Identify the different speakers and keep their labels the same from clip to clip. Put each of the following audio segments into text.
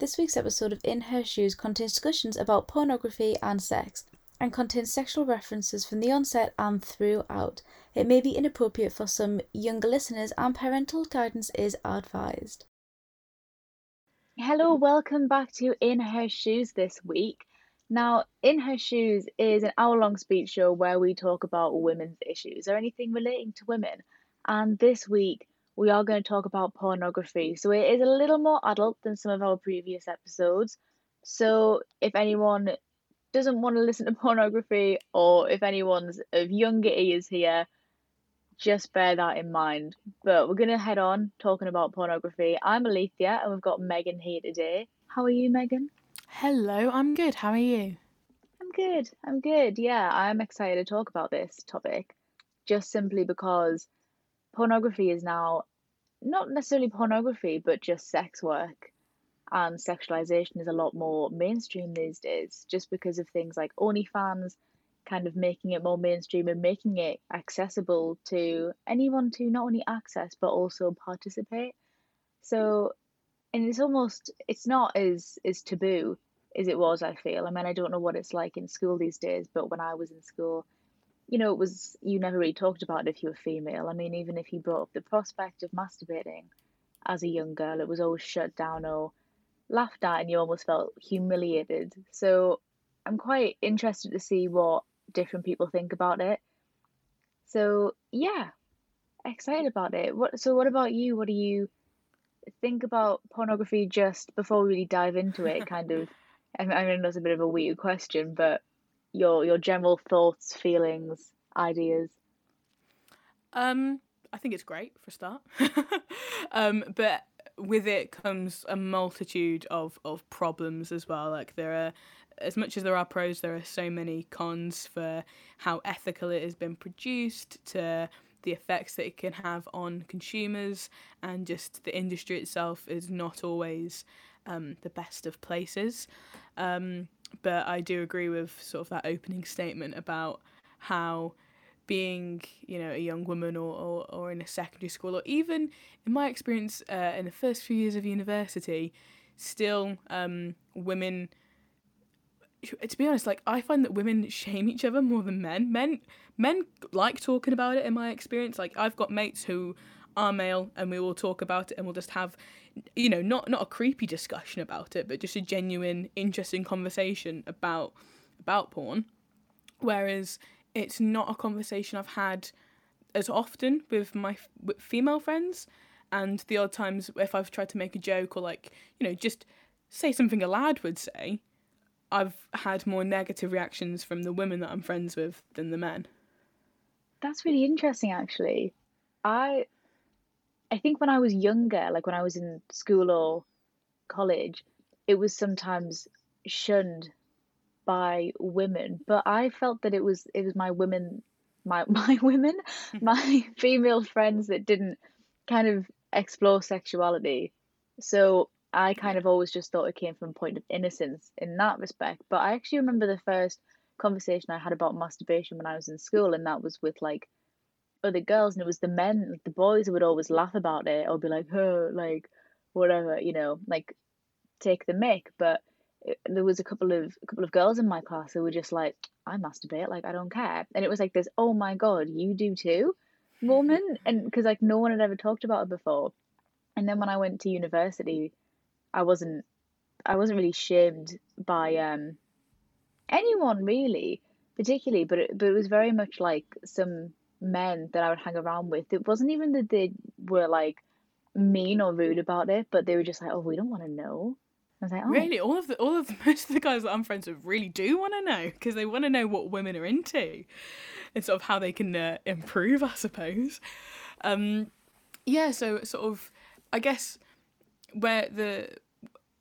Speaker 1: This week's episode of In Her Shoes contains discussions about pornography and sex, and contains sexual references from the onset and throughout. It may be inappropriate for some younger listeners, and parental guidance is advised.
Speaker 2: Hello, welcome back to In Her Shoes this week. Now, In Her Shoes is an hour long speech show where we talk about women's issues or anything relating to women. And this week, we are going to talk about pornography. So it is a little more adult than some of our previous episodes. So if anyone doesn't want to listen to pornography or if anyone's of younger ears here, just bear that in mind. But we're going to head on talking about pornography. I'm Alethea and we've got Megan here today. How are you, Megan?
Speaker 3: Hello, I'm good. How are you?
Speaker 2: I'm good. I'm good. Yeah, I'm excited to talk about this topic just simply because pornography is now not necessarily pornography, but just sex work and sexualization is a lot more mainstream these days, just because of things like OnlyFans kind of making it more mainstream and making it accessible to anyone to not only access but also participate. So, and it's almost it's not as as taboo as it was. I feel. I mean, I don't know what it's like in school these days, but when I was in school, you know, it was you never really talked about it if you were female. I mean, even if you brought up the prospect of masturbating as a young girl, it was always shut down or laughed at, and you almost felt humiliated. So I'm quite interested to see what different people think about it. So yeah, excited about it. What? So what about you? What do you think about pornography? Just before we really dive into it, kind of. I mean, that's a bit of a weird question, but your your general thoughts, feelings, ideas?
Speaker 3: Um, I think it's great for a start. um, but with it comes a multitude of, of problems as well. Like there are as much as there are pros, there are so many cons for how ethical it has been produced, to the effects that it can have on consumers, and just the industry itself is not always um, the best of places. Um, but I do agree with sort of that opening statement about how being you know a young woman or, or, or in a secondary school or even in my experience uh, in the first few years of university still um, women to be honest like i find that women shame each other more than men. Men men like talking about it in my experience. Like i've got mates who are male and we will talk about it and we'll just have you know not not a creepy discussion about it but just a genuine interesting conversation about about porn. Whereas it's not a conversation i've had as often with my with female friends. And the odd times if i've tried to make a joke or like you know just say something a lad would say i've had more negative reactions from the women that i'm friends with than the men.
Speaker 2: That's really interesting actually. I I think when I was younger, like when I was in school or college, it was sometimes shunned by women, but I felt that it was it was my women my my women, my female friends that didn't kind of explore sexuality. So I kind of always just thought it came from a point of innocence in that respect. But I actually remember the first conversation I had about masturbation when I was in school, and that was with like other girls and it was the men like the boys would always laugh about it or be like oh like whatever you know like take the mic. But it, there was a couple of a couple of girls in my class who were just like i masturbate like i don't care. And it was like this oh my god you do too moment and because like no one had ever talked about it before. And then when i went to university i wasn't i wasn't really shamed by um anyone really particularly but it, but it was very much like some men that I would hang around with, it wasn't even that they were like mean or rude about it, but they were just like, "Oh, we don't want to know." I was like, oh.
Speaker 3: Really, all of the all of the, most of the guys that I'm friends with really do want to know because they want to know what women are into, and sort of how they can uh, improve, I suppose. Um, yeah, so sort of, I guess where the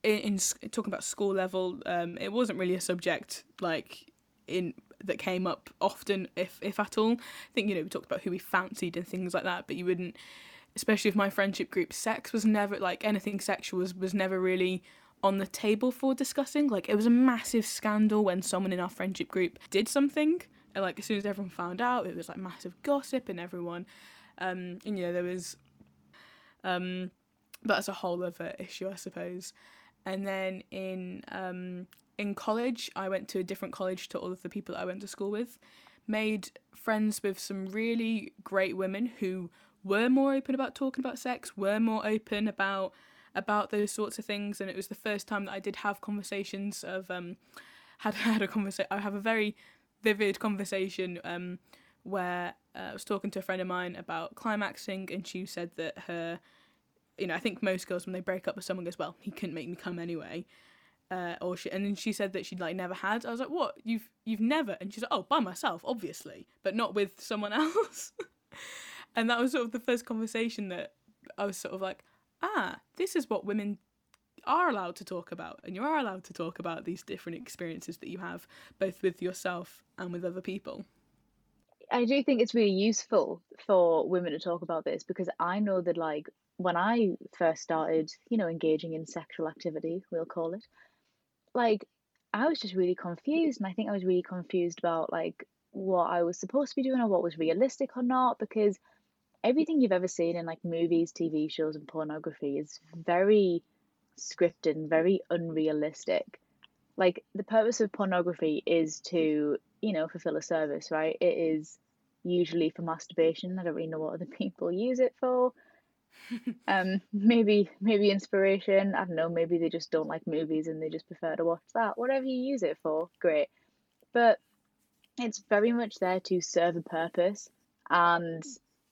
Speaker 3: in, in talking about school level, um, it wasn't really a subject like in that came up often, if if at all. I think you know we talked about who we fancied and things like that, but you wouldn't, especially with my friendship group, sex was never like anything sexual was was never really on the table for discussing. Like it was a massive scandal when someone in our friendship group did something, and like as soon as everyone found out, it was like massive gossip and everyone, um, and you know there was, um, but that's a whole other issue, I suppose. and then in um, in college, I went to a different college to all of the people that I went to school with. Made friends with some really great women who were more open about talking about sex, were more open about about those sorts of things, and it was the first time that I did have conversations of um, had had a conversation. I have a very vivid conversation um, where uh, I was talking to a friend of mine about climaxing, and she said that her, you know, I think most girls when they break up with someone goes, well, he couldn't make me come anyway. Uh, or she, and then she said that she'd like never had. I was like, "What? You've you've never?" And she's like, "Oh, by myself, obviously, but not with someone else." and that was sort of the first conversation that I was sort of like, "Ah, this is what women are allowed to talk about and you are allowed to talk about these different experiences that you have both with yourself and with other people
Speaker 2: I do think it's really useful for women to talk about this because I know that like when I first started, you know, engaging in sexual activity, we'll call it, like I was just really confused and I think I was really confused about like what I was supposed to be doing or what was realistic or not because everything you've ever seen in like movies, TV shows and pornography is very scripted and very unrealistic. Like the purpose of pornography is to, you know, fulfill a service, right? It is usually for masturbation. I don't really know what other people use it for. Um, maybe maybe inspiration. I don't know. Maybe they just don't like movies and they just prefer to watch that. Whatever you use it for, great. But it's very much there to serve a purpose, and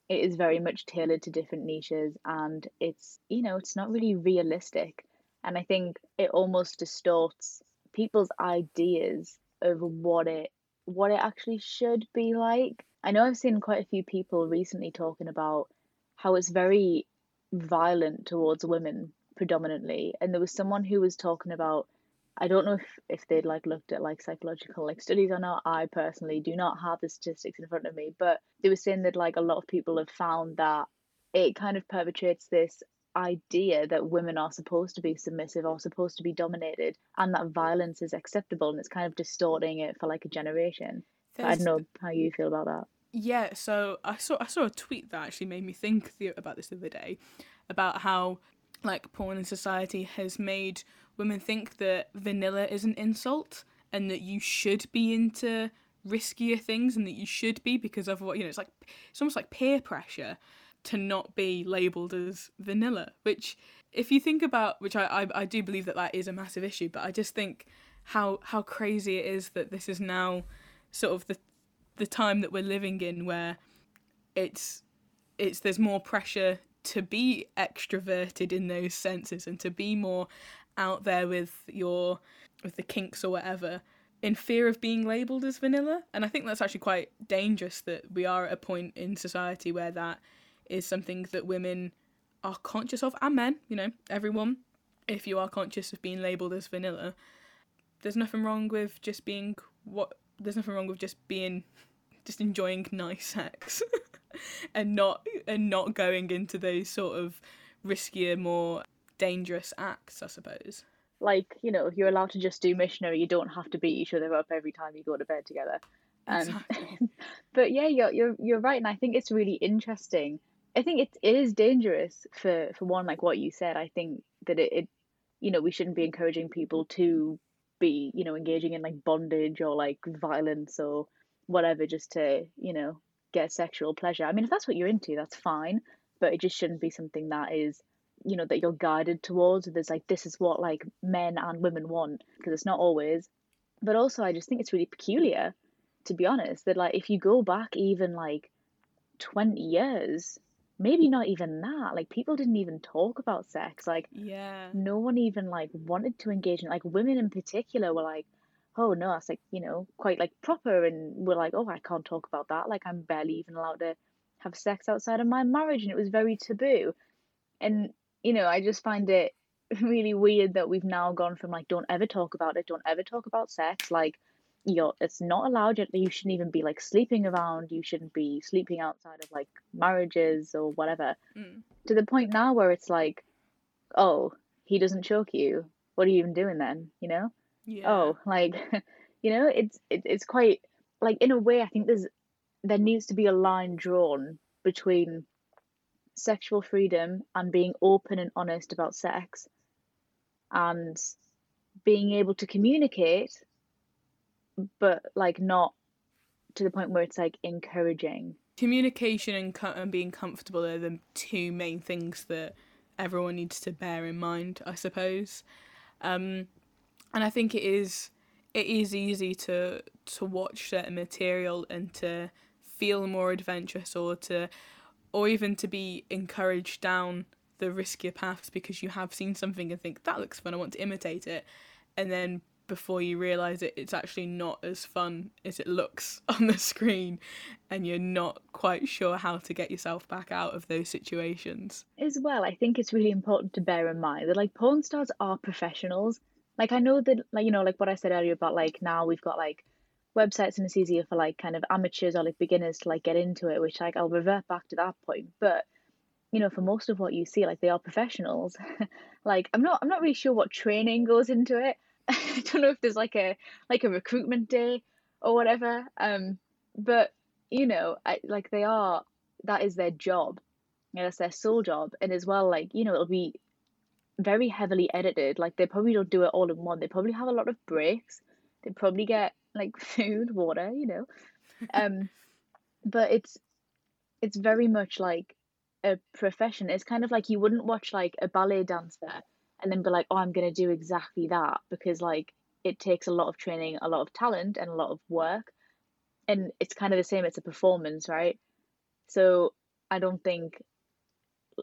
Speaker 2: it is very much tailored to different niches. And it's you know it's not really realistic and I think it almost distorts people's ideas of what it what it actually should be like. I know I've seen quite a few people recently talking about how it's very violent towards women predominantly and there was someone who was talking about I don't know if, if they'd like looked at like psychological like studies or not. I personally do not have the statistics in front of me, but they were saying that like a lot of people have found that it kind of perpetuates this idea that women are supposed to be submissive or supposed to be dominated and that violence is acceptable and it's kind of distorting it for like a generation. I don't know how you feel about that.
Speaker 3: Yeah, so I saw I saw a tweet that actually made me think about this the other day about how like porn in society has made women think that vanilla is an insult and that you should be into riskier things and that you should be because of what you know it's like it's almost like peer pressure to not be labeled as vanilla which if you think about which I, I i do believe that that is a massive issue but i just think how how crazy it is that this is now sort of the the time that we're living in where it's it's there's more pressure to be extroverted in those senses and to be more out there with your with the kinks or whatever in fear of being labeled as vanilla and i think that's actually quite dangerous that we are at a point in society where that is something that women are conscious of, and men, you know, everyone. If you are conscious of being labelled as vanilla, there's nothing wrong with just being what. There's nothing wrong with just being, just enjoying nice sex, and not and not going into those sort of riskier, more dangerous acts. I suppose.
Speaker 2: Like you know, you're allowed to just do missionary. You don't have to beat each other up every time you go to bed together. Um, exactly. but yeah, you're you're you're right, and I think it's really interesting I think it, it is dangerous for, for one, like what you said. I think that it, it, you know, we shouldn't be encouraging people to be, you know, engaging in like bondage or like violence or whatever just to, you know, get sexual pleasure. I mean, if that's what you're into, that's fine, but it just shouldn't be something that is, you know, that you're guided towards. There's like, this is what like men and women want, because it's not always. But also, I just think it's really peculiar, to be honest, that like if you go back even like 20 years, maybe not even that like people didn't even talk about sex like
Speaker 3: yeah.
Speaker 2: no one even like wanted to engage in like women in particular were like oh no that's like you know quite like proper and we're like oh i can't talk about that like i'm barely even allowed to have sex outside of my marriage and it was very taboo. And you know i just find it really weird that we've now gone from like don't ever talk about it don't ever talk about sex like you're it's not allowed yet you shouldn't even be like sleeping around you shouldn't be sleeping outside of like marriages or whatever
Speaker 3: mm.
Speaker 2: to the point now where it's like oh he doesn't choke you what are you even doing then you know
Speaker 3: yeah.
Speaker 2: oh like you know it's it, it's quite like in a way i think there's there needs to be a line drawn between sexual freedom and being open and honest about sex and being able to communicate, but like not to the point where it's like encouraging.
Speaker 3: Communication and, co- and being comfortable are the two main things that everyone needs to bear in mind, I suppose. Um, and I think it is it is easy to to watch certain material and to feel more adventurous or to or even to be encouraged down the riskier paths because you have seen something and think that looks fun i want to imitate it and then before you realize it it's actually not as fun as it looks on the screen and you're not quite sure how to get yourself back out of those situations.
Speaker 2: As well i think it's really important to bear in mind that like porn stars are professionals. Like i know that like you know like what i said earlier about like now we've got like websites and it's easier for like kind of amateurs or like beginners to like get into it which like i'll revert back to that point. But you know for most of what you see like they are professionals. Like i'm not i'm not really sure what training goes into it i don't know if there's like a like a recruitment day or whatever um but you know I, like they are that is their job. Yeah, that's their sole job. And as well like you know it'll be very heavily edited. Like they probably don't do it all in one. They probably have a lot of breaks. They probably get like food water you know. Um but it's it's very much like a profession. It's kind of like you wouldn't watch like a ballet dancer and then be like oh i'm going to do exactly that because like it takes a lot of training a lot of talent and a lot of work and it's kind of the same it's a performance right? So i don't think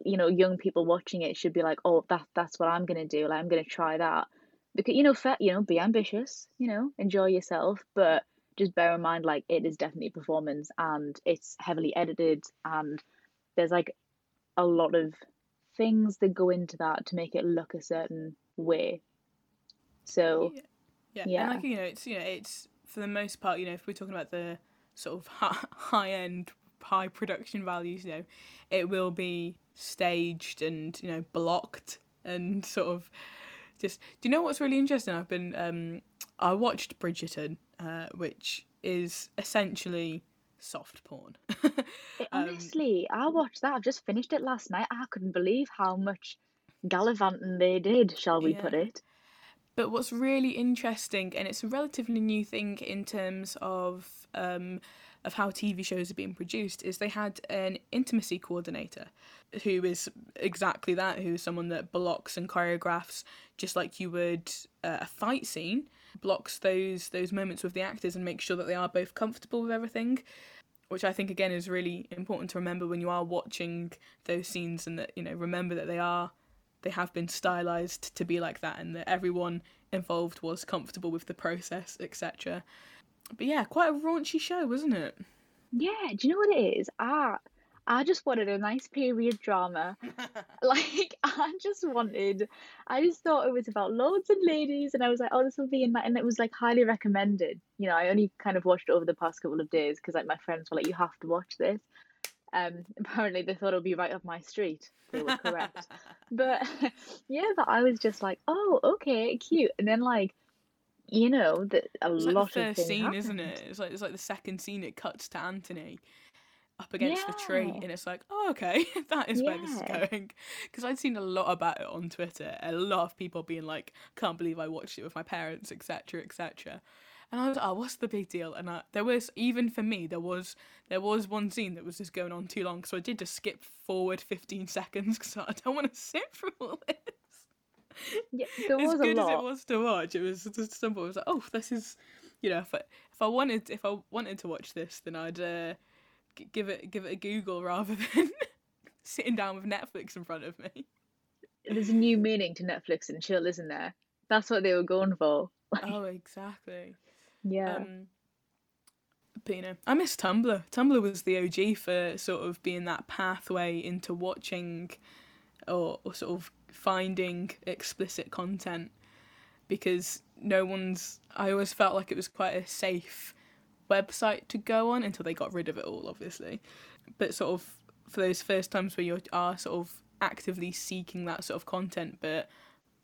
Speaker 2: you know young people watching it should be like oh that that's what i'm going to do like i'm going to try that because you know fa- you know be ambitious you know enjoy yourself but just bear in mind like it is definitely performance and it's heavily edited and there's like a lot of things that go into that to make it look a certain way so
Speaker 3: yeah. yeah
Speaker 2: Yeah.
Speaker 3: and like you know it's you know it's for the most part you know if we're talking about the sort of high end high production values you know it will be staged and you know blocked and sort of just do you know what's really interesting i've been um i watched bridgerton uh which is essentially soft porn. Um,
Speaker 2: honestly i watched that i've just finished it last night i couldn't believe how much gallivanting they did shall we put it.
Speaker 3: But what's really interesting, and it's a relatively new thing in terms of um, of how TV shows are being produced, is they had an intimacy coordinator, who is exactly that, who is someone that blocks and choreographs just like you would uh, a fight scene, blocks those those moments with the actors and makes sure that they are both comfortable with everything. Which I think again is really important to remember when you are watching those scenes, and that you know remember that they are they have been stylized to be like that and that everyone involved was comfortable with the process etc but yeah quite a raunchy show wasn't it
Speaker 2: yeah do you know what it is i i just wanted a nice period drama. Like I just wanted I just thought it was about lords and ladies and I was like oh this will be in my and it was like highly recommended. You know I only kind of watched it over the past couple of days because like my friends were like you have to watch this. Um apparently they thought it would be right up my street. They were correct. But yeah but I was just like oh okay cute. And then like you know that a
Speaker 3: it's
Speaker 2: lot
Speaker 3: like the
Speaker 2: of
Speaker 3: first
Speaker 2: things
Speaker 3: scene isn't it? It's like it's like the second scene it cuts to anthony up against the tree and it's like oh okay that is where this is going. Because i'd seen a lot about it on twitter a lot of people being like can't believe i watched it with my parents etc etc and i was like oh what's the big deal? And I, there was even for me there was there was one scene that was just going on too long so i did just skip forward 15 seconds because i don't want to sit through all this.
Speaker 2: Yeah there
Speaker 3: as
Speaker 2: was a
Speaker 3: good as it was to watch, it was just simple. It was like, oh, this is, you know, if I, if I wanted if I wanted to watch this, then I'd uh, g- give it give it a Google rather than sitting down with Netflix in front of me.
Speaker 2: there's a new meaning to Netflix and chill isn't there that's what they were going for
Speaker 3: Oh, exactly.
Speaker 2: yeah
Speaker 3: Um, but you know, I miss Tumblr. Tumblr was the OG for sort of being that pathway into watching or, or sort of finding explicit content because no one's. I always felt like it was quite a safe website to go on until they got rid of it all, obviously. But sort of for those first times where you are sort of actively seeking that sort of content, but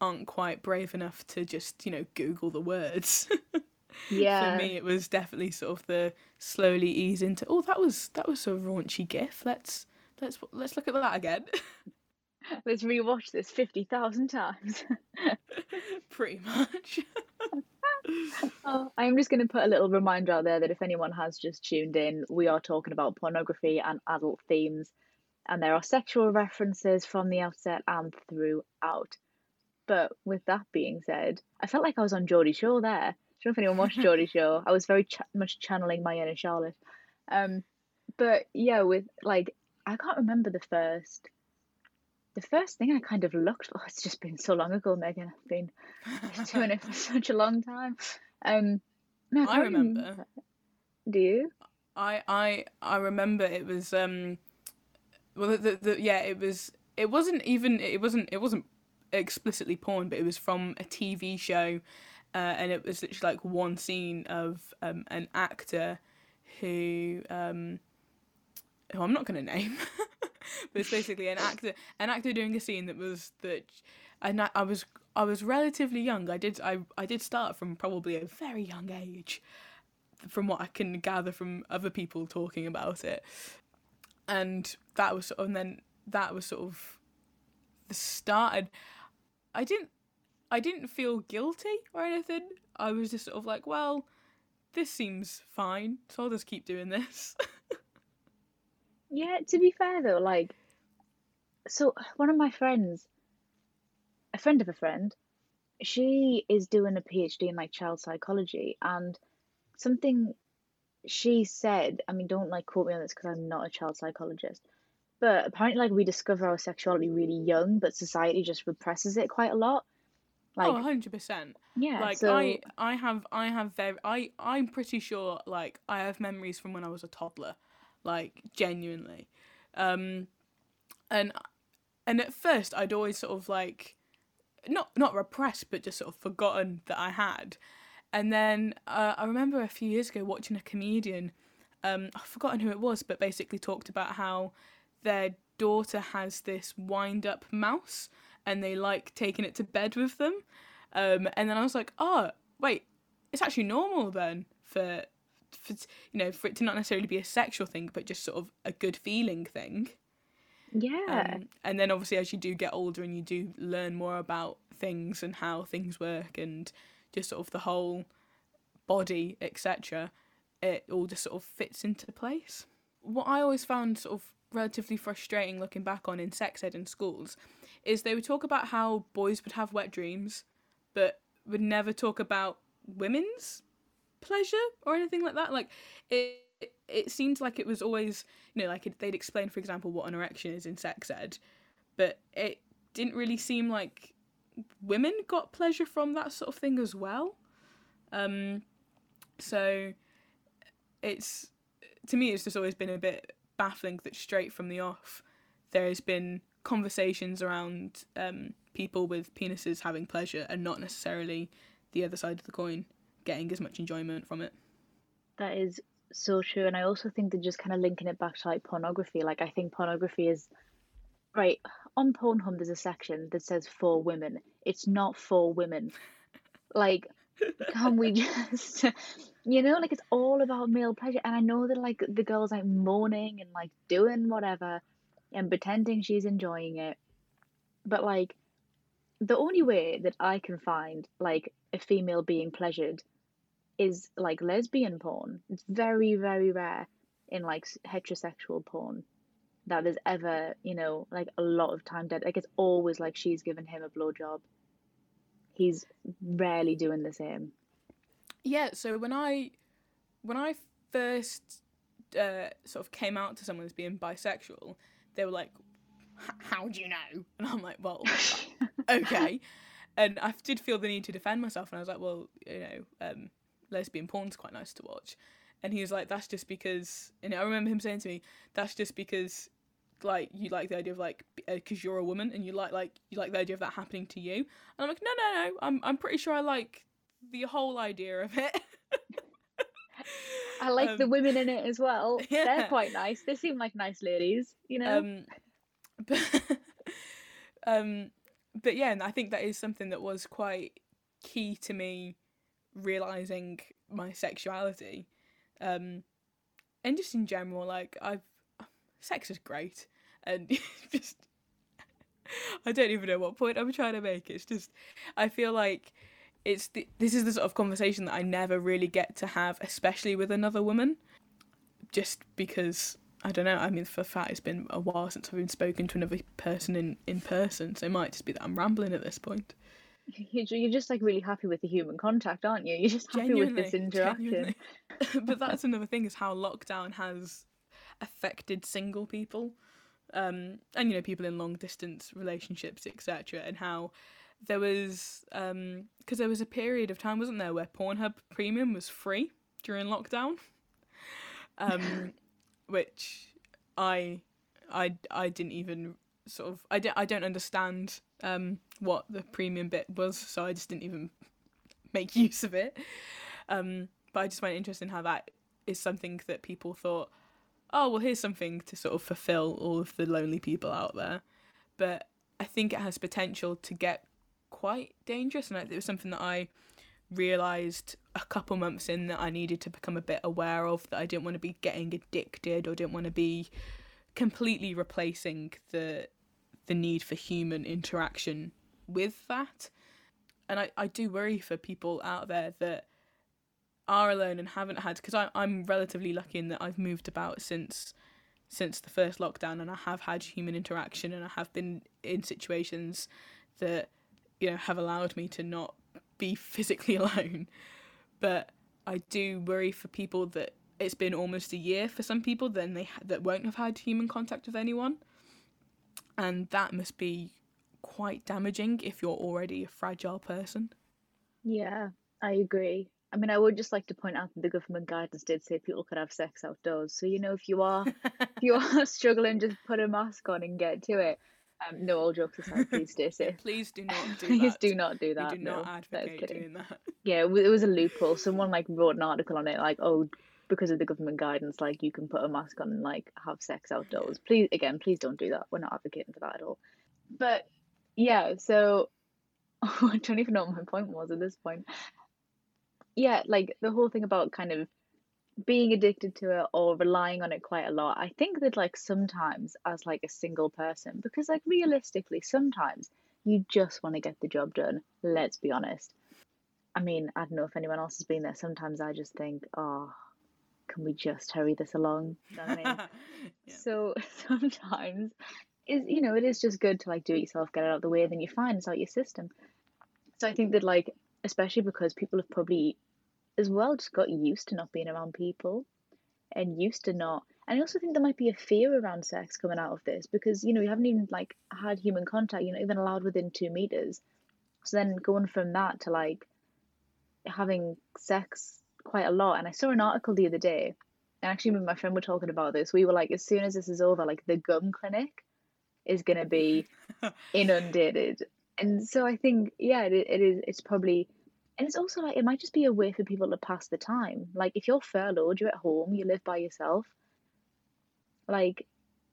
Speaker 3: aren't quite brave enough to just you know Google the words.
Speaker 2: yeah
Speaker 3: For me, it was definitely sort of the slowly ease into. Oh, that was that was a raunchy gif. Let's let's let's look at that again.
Speaker 2: let's rewatch this fifty thousand times.
Speaker 3: Pretty much.
Speaker 2: Oh, I'm just going to put a little reminder out there that if anyone has just tuned in, we are talking about pornography and adult themes, and there are sexual references from the outset and throughout. But with that being said, I felt like I was on Geordie Shore there. I don't know if anyone watched Geordie Shore. I was very ch- much channeling my inner Charlotte. Um, but yeah, with like I can't remember the first. The first thing I kind of looked for. It's just been so long ago, Megan. I've been doing it for such a long time. Um, no,
Speaker 3: I
Speaker 2: can't
Speaker 3: remember.
Speaker 2: Do you?
Speaker 3: I I I remember it was um well the, the, the yeah it was it wasn't even it wasn't it wasn't explicitly porn but it was from a TV show uh, and it was literally like one scene of um an actor who um who I'm not going to name but it's basically an actor an actor doing a scene that was that and I, I was I was relatively young I did I I did start from probably a very young age from what I can gather from other people talking about it. And that was and then that was sort of the start I didn't I didn't feel guilty or anything. I was just sort of like, well, this seems fine, so I'll just keep doing this.
Speaker 2: Yeah, to be fair though, like, so one of my friends, a friend of a friend, she is doing a PhD in like child psychology, and something she said, I mean, don't like quote me on this because I'm not a child psychologist, but apparently, like, we discover our sexuality really young, but society just represses it quite a lot.
Speaker 3: oh, 100%.
Speaker 2: yeah,
Speaker 3: Like
Speaker 2: so
Speaker 3: I I have I have very I I'm pretty sure like I have memories from when I was a toddler. Like genuinely. Um and and at first I'd always sort of like not not repressed but just sort of forgotten that I had. And then uh, I remember a few years ago watching a comedian um I've forgotten who it was but basically talked about how their daughter has this wind up mouse and they like taking it to bed with them. Um and then I was like, "Oh, wait, it's actually normal then for for you know, for it to not necessarily be a sexual thing but just sort of a good feeling thing."
Speaker 2: yeah,
Speaker 3: Um, and then obviously as you do get older and you do learn more about things and how things work and just sort of the whole body, etc., it all just sort of fits into place. What I always found sort of relatively frustrating looking back on in sex ed in schools is they would talk about how boys would have wet dreams, but would never talk about women's pleasure or anything like that. Like it, it, it seemed like it was always, you know, like it, they'd explain, for example, what an erection is in sex ed, but it didn't really seem like women got pleasure from that sort of thing as well. Um, so it's to me, it's just always been a bit baffling that straight from the off, there has been conversations around um, people with penises having pleasure and not necessarily the other side of the coin getting as much enjoyment from it.
Speaker 2: that is so true. And I also think that just kind of linking it back to like pornography, like I think pornography is right on Pornhub. There's a section that says for women. It's not for women. Like, can we just, you know, like it's all about male pleasure. And I know that like the girl's like moaning and like doing whatever and pretending she's enjoying it. But like, the only way that I can find like a female being pleasured is like lesbian porn. It's very, very rare in like heterosexual porn that there's ever, you know, like a lot of time dead. Like it's always like she's giving him a blowjob. He's rarely doing the same.
Speaker 3: Yeah, so when I when I first uh, sort of came out to someone as being bisexual, they were like, "How do you know?" And I'm like, "Well, okay." And I did feel the need to defend myself, and I was like, "Well, you know, um, lesbian porn's quite nice to watch." And he was like, "That's just because," and I remember him saying to me, "That's just because." Like you like the idea of like because you're a woman and you like like you like the idea of that happening to you and I'm like no no no I'm I'm pretty sure I like the whole idea of it
Speaker 2: I like the
Speaker 3: Um,
Speaker 2: women in it as well. They're quite nice. They seem like nice ladies, you know?
Speaker 3: um but um but yeah and i think that is something that was quite key to me realizing my sexuality um and just in general like i've sex is great and just I don't even know what point I'm trying to make. It's just I feel like it's the, this is the sort of conversation that I never really get to have, especially with another woman, just because I don't know. I mean, for fact, it's been a while since I've been spoken to another person in in person, so it might just be that I'm rambling at this point.
Speaker 2: You're just like really happy with the human contact, aren't you? You're just happy with this interaction.
Speaker 3: but that's another thing is how lockdown has affected single people, um, and you know people in long distance relationships, etc. And how there was because um, there was a period of time, wasn't there, where Pornhub Premium was free during lockdown, um, which I I I didn't even sort of I don't I don't understand um, what the premium bit was, so I just didn't even make use of it. Um, but I just find it interesting how that is something that people thought, oh well, here's something to sort of fulfill all of the lonely people out there. But I think it has potential to get quite dangerous, and it was something that I realized a couple months in that I needed to become a bit aware of that I didn't want to be getting addicted or didn't want to be completely replacing the the need for human interaction with that. And I, I do worry for people out there that are alone and haven't had because I'm relatively lucky in that I've moved about since since the first lockdown and I have had human interaction and I have been in situations that you know have allowed me to not be physically alone but I do worry for people that it's been almost a year for some people then they that won't have had human contact with anyone and that must be quite damaging if you're already a fragile person.
Speaker 2: Yeah, I agree. I mean, I would just like to point out that the government guidance did say people could have sex outdoors. So you know, if you are if you are struggling, just put a mask on and get to it. Um, no, all jokes aside, please stay safe.
Speaker 3: Please do not do
Speaker 2: please
Speaker 3: that.
Speaker 2: do not do that.
Speaker 3: We do
Speaker 2: no,
Speaker 3: not advocate doing that.
Speaker 2: Yeah, it was a loophole. Someone like wrote an article on it, like, oh, because of the government guidance, like you can put a mask on and like have sex outdoors. Please, again, please don't do that. We're not advocating for that at all. But yeah, so I don't even know what my point was at this point. Yeah, like the whole thing about kind of being addicted to it or relying on it quite a lot. I think that like sometimes as like a single person, because like realistically, sometimes you just want to get the job done. Let's be honest. I mean, I don't know if anyone else has been there. Sometimes I just think, oh, can we just hurry this along? You know I mean? yeah. So sometimes is you know it is just good to like do it yourself, get it out of the way, then you find it's out your system. So I think that like especially because people have probably as well just got used to not being around people and used to not and I also think there might be a fear around sex coming out of this because you know you haven't even like had human contact, you're not even allowed within two meters. So then going from that to like having sex quite a lot. And I saw an article the other day, and actually, me and my friend were talking about this. We were like, as soon as this is over, like the gum clinic is going to be inundated. And so I think, yeah, it, it is. It's probably, and it's also like it might just be a way for people to pass the time. Like if you're furloughed, you're at home, you live by yourself. Like,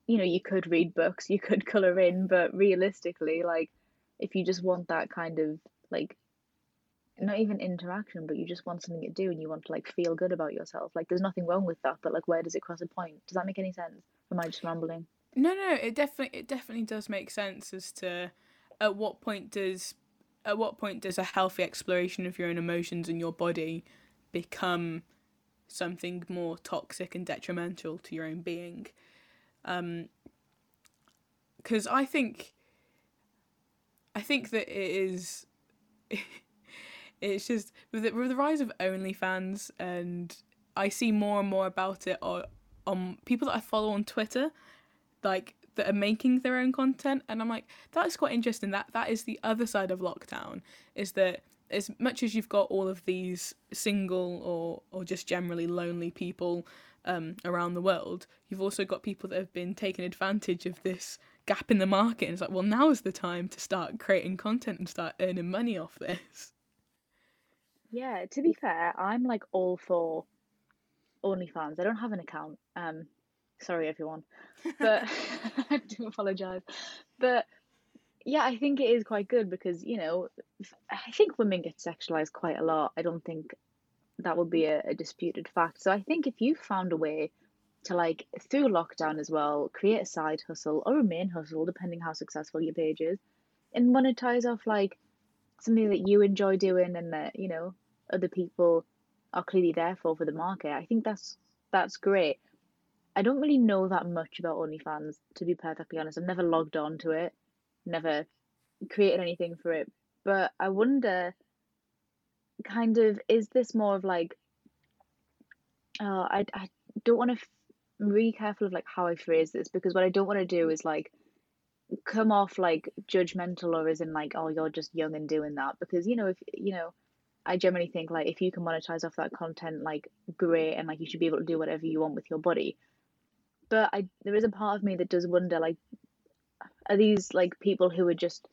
Speaker 2: you know, you could read books, you could color in, but realistically, like, if you just want that kind of like not even interaction, but you just want something to do and you want to like feel good about yourself. Like there's nothing wrong with that, but like where does it cross a point? Does that make any sense? Am I just rambling?
Speaker 3: No, no, it definitely it definitely does make sense as to at what point does at what point does a healthy exploration of your own emotions and your body become something more toxic and detrimental to your own being? Um because I think I think that it is it's just with the, with the rise of OnlyFans, and I see more and more about it on, on people that I follow on Twitter, like that are making their own content, and I'm like, that's quite interesting. That that is the other side of lockdown, is that as much as you've got all of these single or or just generally lonely people um, around the world, you've also got people that have been taking advantage of this gap in the market. And it's like, well, now is the time to start creating content and start earning money off this.
Speaker 2: Yeah, to be fair, I'm like all for OnlyFans. I don't have an account. Um, sorry everyone, but I do apologize. But yeah, I think it is quite good because you know, I think women get sexualized quite a lot. I don't think that would be a, a disputed fact. So I think if you found a way to like through lockdown as well create a side hustle or a main hustle depending how successful your page is and monetize off like something that you enjoy doing and that you know other people are clearly there for for the market. I think that's that's great. I don't really know that much about onlyfans to be perfectly honest. I've never logged on to it never created anything for it. But i wonder kind of is this more of like uh, I, I don't want to f- I'm really careful of like how I phrase this because what I don't want to do is like come off like judgmental or as in like oh you're just young and doing that because you know if you know I generally think like if you can monetize off that content like great and like you should be able to do whatever you want with your body. But I there is a part of me that does wonder like are these like people who are just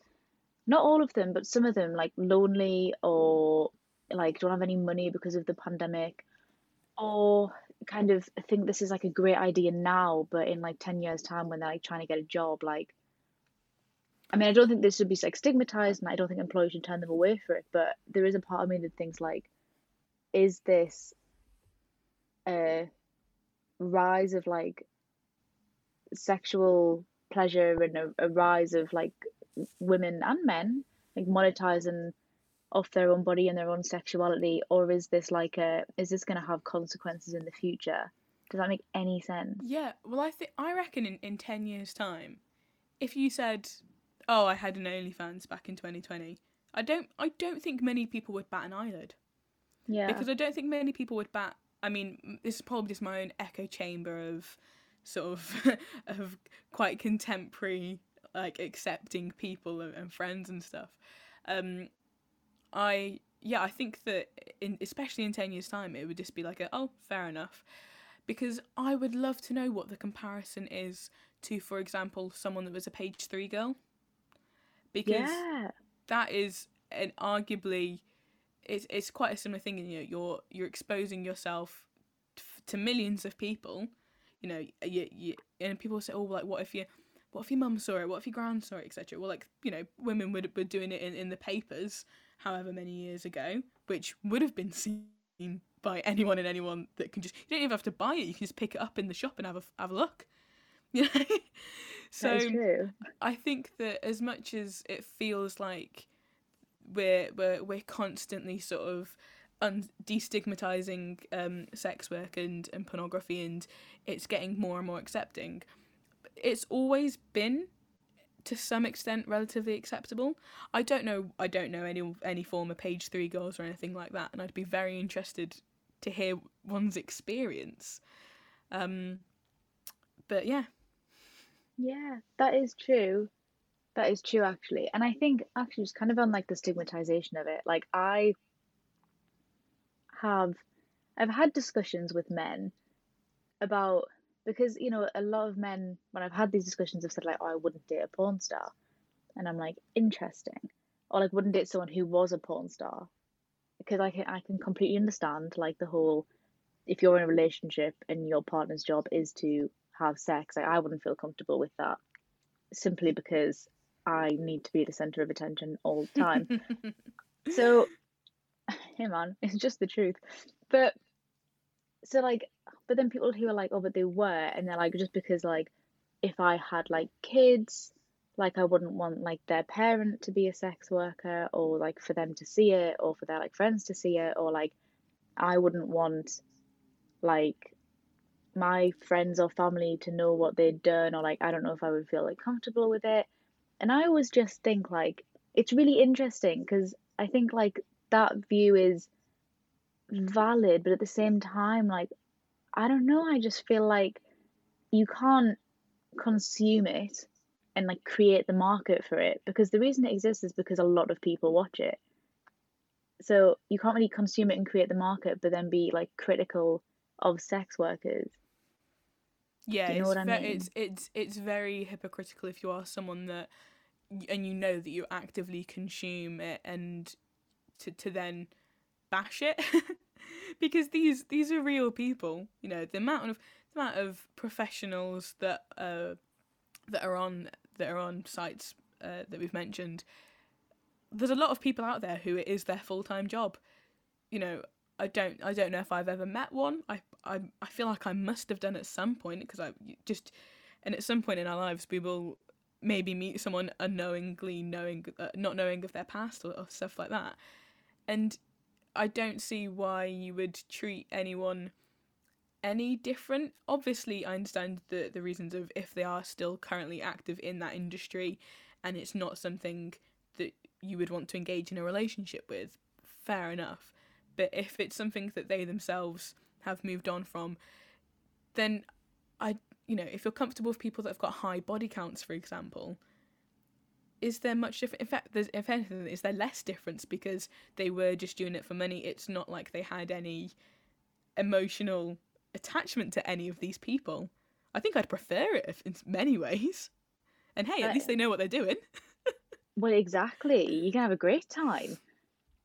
Speaker 2: not all of them but some of them like lonely or like don't have any money because of the pandemic or kind of think this is like a great idea now, but in like 10 years' time when they're like trying to get a job, like, I mean, I don't think this should be like stigmatized and I don't think employers should turn them away for it, but there is a part of me that thinks like, is this a rise of like sexual pleasure and a, a rise of like women and men like monetizing off their own body and their own sexuality or is this like a is this going to have consequences in the future? Does that make any sense?
Speaker 3: Yeah, well, I think I reckon in, in ten years' time, if you said, "Oh, I had an OnlyFans back in 2020," I don't, I don't think many people would bat an eyelid
Speaker 2: yeah
Speaker 3: because I don't think many people would bat. I mean, this is probably just my own echo chamber of sort of of quite contemporary, like accepting people and, friends and stuff. Um, I yeah, I think that in especially in ten years' time, it would just be like a oh, fair enough, because I would love to know what the comparison is to, for example, someone that was a page three girl, because
Speaker 2: yeah
Speaker 3: that is an arguably it's it's quite a similar thing. You know, you're you're exposing yourself to millions of people. You know, you, you and people say, oh, like what if you. What if your mum saw it? What if your grand saw it, etc.? Well, like you know, women would were doing it in, in the papers, however many years ago, which would have been seen by anyone and anyone that can just. You don't even have to buy it. You can just pick it up in the shop and have a have a look. Know. so I think that as much as it feels like we're we're we're constantly sort of un- destigmatizing um, sex work and, and pornography and it's getting more and more accepting, it's always been to some extent relatively acceptable. I don't know I don't know any any former page three girls or anything like that, and I'd be very interested to hear one's experience. Um, but yeah,
Speaker 2: yeah that is true. That is true actually. And i think actually just kind of on like the stigmatization of it like i have i've had discussions with men about because you know a lot of men when i've had these discussions have said like oh i wouldn't date a porn star. And i'm like interesting. Or like wouldn't date someone who was a porn star. Because i can i can completely understand like the whole if you're in a relationship and your partner's job is to have sex like i wouldn't feel comfortable with that simply because i need to be the center of attention all the time. So hey man it's just the truth. But so like but then people who are like oh but they were and they're like just because like if i had like kids like i wouldn't want like their parent to be a sex worker or like for them to see it or for their like friends to see it or like i wouldn't want like my friends or family to know what they'd done or like i don't know if i would feel like comfortable with it. And i always just think like it's really interesting because i think like that view is valid but at the same time like i don't know i just feel like you can't consume it and like create the market for it because the reason it exists is because a lot of people watch it. So you can't really consume it and create the market but then be like critical of sex workers
Speaker 3: Yeah,
Speaker 2: you know
Speaker 3: it's,
Speaker 2: what I mean?
Speaker 3: it's it's it's very hypocritical if you are someone that and you know that you actively consume it and to to then bash it because these these are real people. You know the amount of the amount of professionals that uh that are on that are on sites uh, that we've mentioned. There's a lot of people out there who it is their full time job. You know, I don't I don't know if I've ever met one. I I, I feel like I must have done at some point because I just and at some point in our lives we will maybe meet someone unknowingly knowing uh, not knowing of their past or, or stuff like that. And I don't see why you would treat anyone any different. Obviously, I understand the the reasons of if they are still currently active in that industry and it's not something that you would want to engage in a relationship with. Fair enough. But if it's something that they themselves have moved on from, then I you know, if you're comfortable with people that have got high body counts, for example, is there much different? In fact, there's, if anything, is there less difference because they were just doing it for money? It's not like they had any emotional attachment to any of these people. I think I'd prefer it in many ways. And hey, at uh, least they know what they're doing.
Speaker 2: well, exactly. You can have a great time.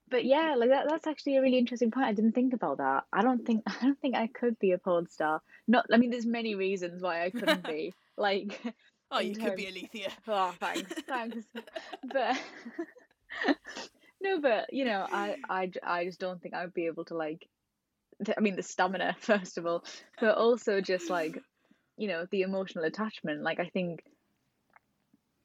Speaker 2: But yeah, like that, that's actually a really interesting point. I didn't think about that. I don't think I don't think I could be a porn star. Not I mean there's many reasons why I couldn't be. Like
Speaker 3: Oh, you terms... could be Alethea.
Speaker 2: Oh, thanks. thanks. but No, but you know, I I I just don't think I would be able to like I mean the stamina first of all, but also just like you know, the emotional attachment. Like I think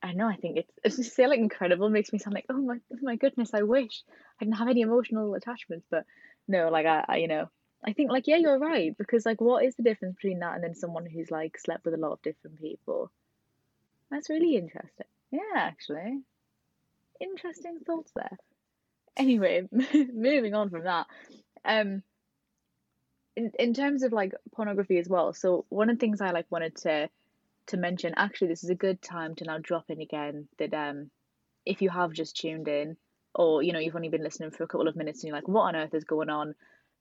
Speaker 2: I know. I think it's it's just say like incredible makes me sound like oh my oh my goodness. I wish I didn't have any emotional attachments, but no, like I, I you know I think like yeah you're right because like what is the difference between that and then someone who's like slept with a lot of different people? That's really interesting. Yeah, actually, interesting thoughts there. Anyway, moving on from that, um, in in terms of like pornography as well. So one of the things I like wanted to to mention actually this is a good time to now drop in again that um if you have just tuned in or you know you've only been listening for a couple of minutes and you're like what on earth is going on?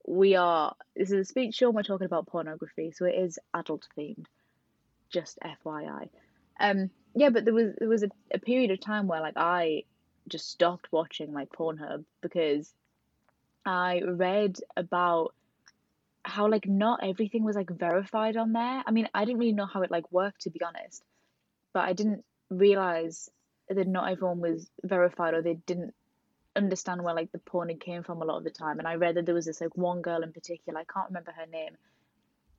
Speaker 2: We are this is a speech show and we're talking about pornography so it is adult themed just fyi um yeah but there was there was a, a period of time where like i just stopped watching like pornhub because i read about how like not everything was like verified on there. I mean, I didn't really know how it like worked to be honest, but I didn't realize that not everyone was verified or they didn't understand where like the porn came from a lot of the time. And I read that there was this like one girl in particular, I can't remember her name,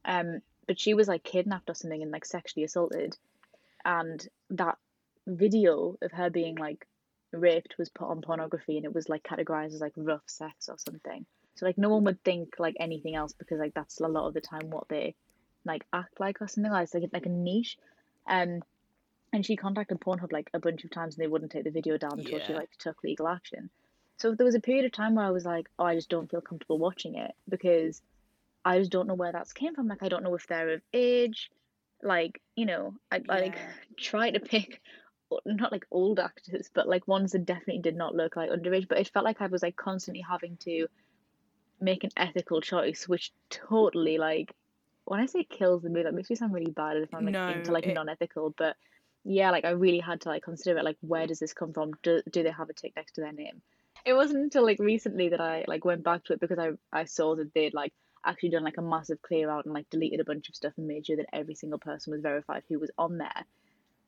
Speaker 2: um, but she was like kidnapped or something and like sexually assaulted, and that video of her being like raped was put on pornography and it was like categorized as like rough sex or something. So like no one would think like anything else because like that's a lot of the time what they like act like or something like it's like like a niche. Um and she contacted Pornhub like a bunch of times and they wouldn't take the video down until yeah. she like took legal action. So there was a period of time where I was like, oh, I just don't feel comfortable watching it because I just don't know where that's came from. Like I don't know if they're of age. Like you know, I yeah. like try to pick not like old actors, but like ones that definitely did not look like underage. But it felt like I was like constantly having to make an ethical choice, which totally like when I say kills the mood, that makes me sound really bad if I'm like no, into like it... non-ethical, but yeah, like I really had to like consider it. Like, where does this come from? Do do they have a tick next to their name? It wasn't until like recently that I like went back to it because I I saw that they'd like actually done like a massive clear out and like deleted a bunch of stuff and made sure that every single person was verified who was on there.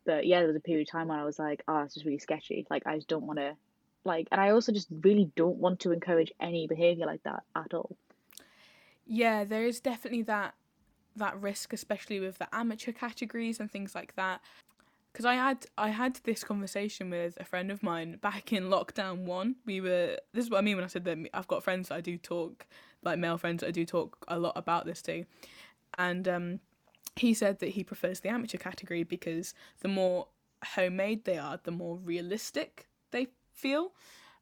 Speaker 2: But yeah, there was a period of time when I was like, oh, it's just really sketchy. Like, I just don't want to like and i also just really don't want to encourage any behavior like that at all.
Speaker 3: Yeah there is definitely that that risk especially with the amateur categories and things like that. Because i had i had this conversation with a friend of mine back in lockdown one. We were this is what i mean when i said that i've got friends that i do talk like male friends that i do talk a lot about this to. And um he said that he prefers the amateur category because the more homemade they are the more realistic they feel.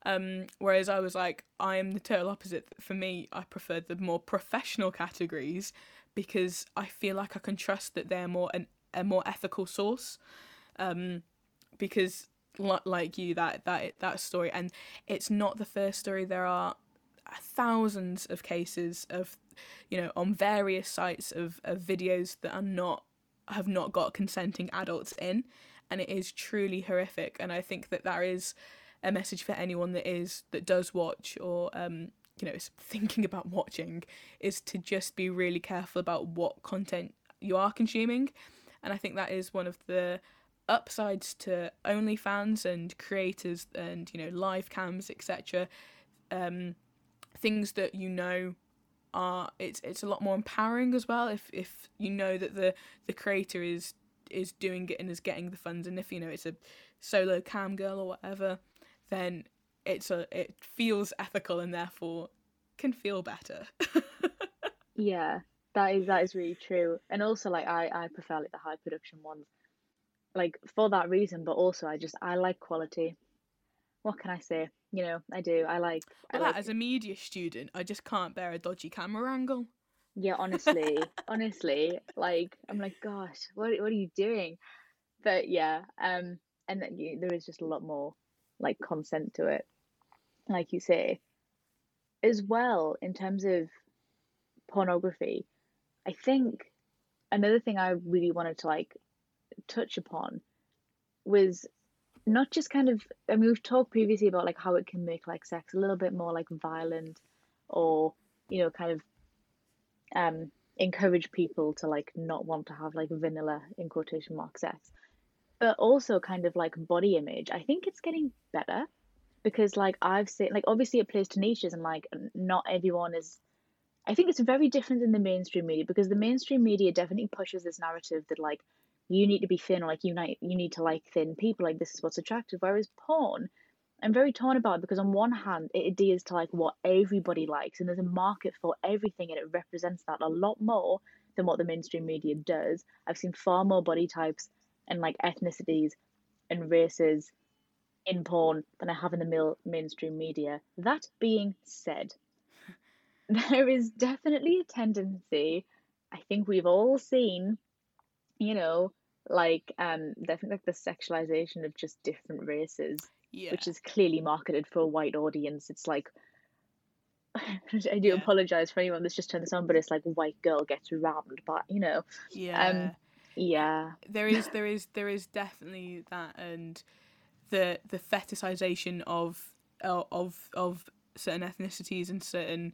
Speaker 3: Um, whereas I was like, I am the total opposite. For me, I prefer the more professional categories because I feel like I can trust that they're more an, a more ethical source. Um, because like you, that that that story, and it's not the first story. There are thousands of cases of, you know, on various sites of, of videos that are not have not got consenting adults in, and it is truly horrific. And I think that that is a message for anyone that is that does watch or um, you know is thinking about watching is to just be really careful about what content you are consuming, and I think that is one of the upsides to OnlyFans and creators and you know live cams etc. Um, things that you know are it's it's a lot more empowering as well if if you know that the the creator is is doing it and is getting the funds and if you know it's a solo cam girl or whatever then it's a it feels ethical and therefore can feel better.
Speaker 2: Yeah that is that is really true. And also like i i prefer like the high production ones like for that reason but also i just i like quality. What can i say? You know i do i like I
Speaker 3: well,
Speaker 2: like
Speaker 3: as a media student i just can't bear a dodgy camera angle.
Speaker 2: Yeah honestly honestly like i'm like gosh what, what are you doing? But yeah um and then there is just a lot more like consent to it like you say. As well in terms of pornography i think another thing i really wanted to like touch upon was not just kind of I mean we've talked previously about like how it can make like sex a little bit more like violent or you know kind of um encourage people to like not want to have like vanilla in quotation mark sex but also kind of like body image I think it's getting better because like I've seen like obviously it plays to niches and like not everyone is I think it's very different in the mainstream media because the mainstream media definitely pushes this narrative that like you need to be thin or like you need you need to like thin people like this is what's attractive whereas porn i'm very torn about because on one hand it adheres to like what everybody likes and there's a market for everything and it represents that a lot more than what the mainstream media does. I've seen far more body types and like ethnicities and races in porn than i have in the mil- mainstream media. That being said there is definitely a tendency i think we've all seen you know like um definitely like the sexualization of just different races
Speaker 3: yeah.
Speaker 2: which is clearly marketed for a white audience. It's like i do
Speaker 3: Yeah.
Speaker 2: apologize for anyone that's just turned this on but it's like white girl gets rammed but you know.
Speaker 3: Yeah
Speaker 2: yeah.
Speaker 3: There is there is there is definitely that and the the fetishization of uh, of of certain ethnicities and certain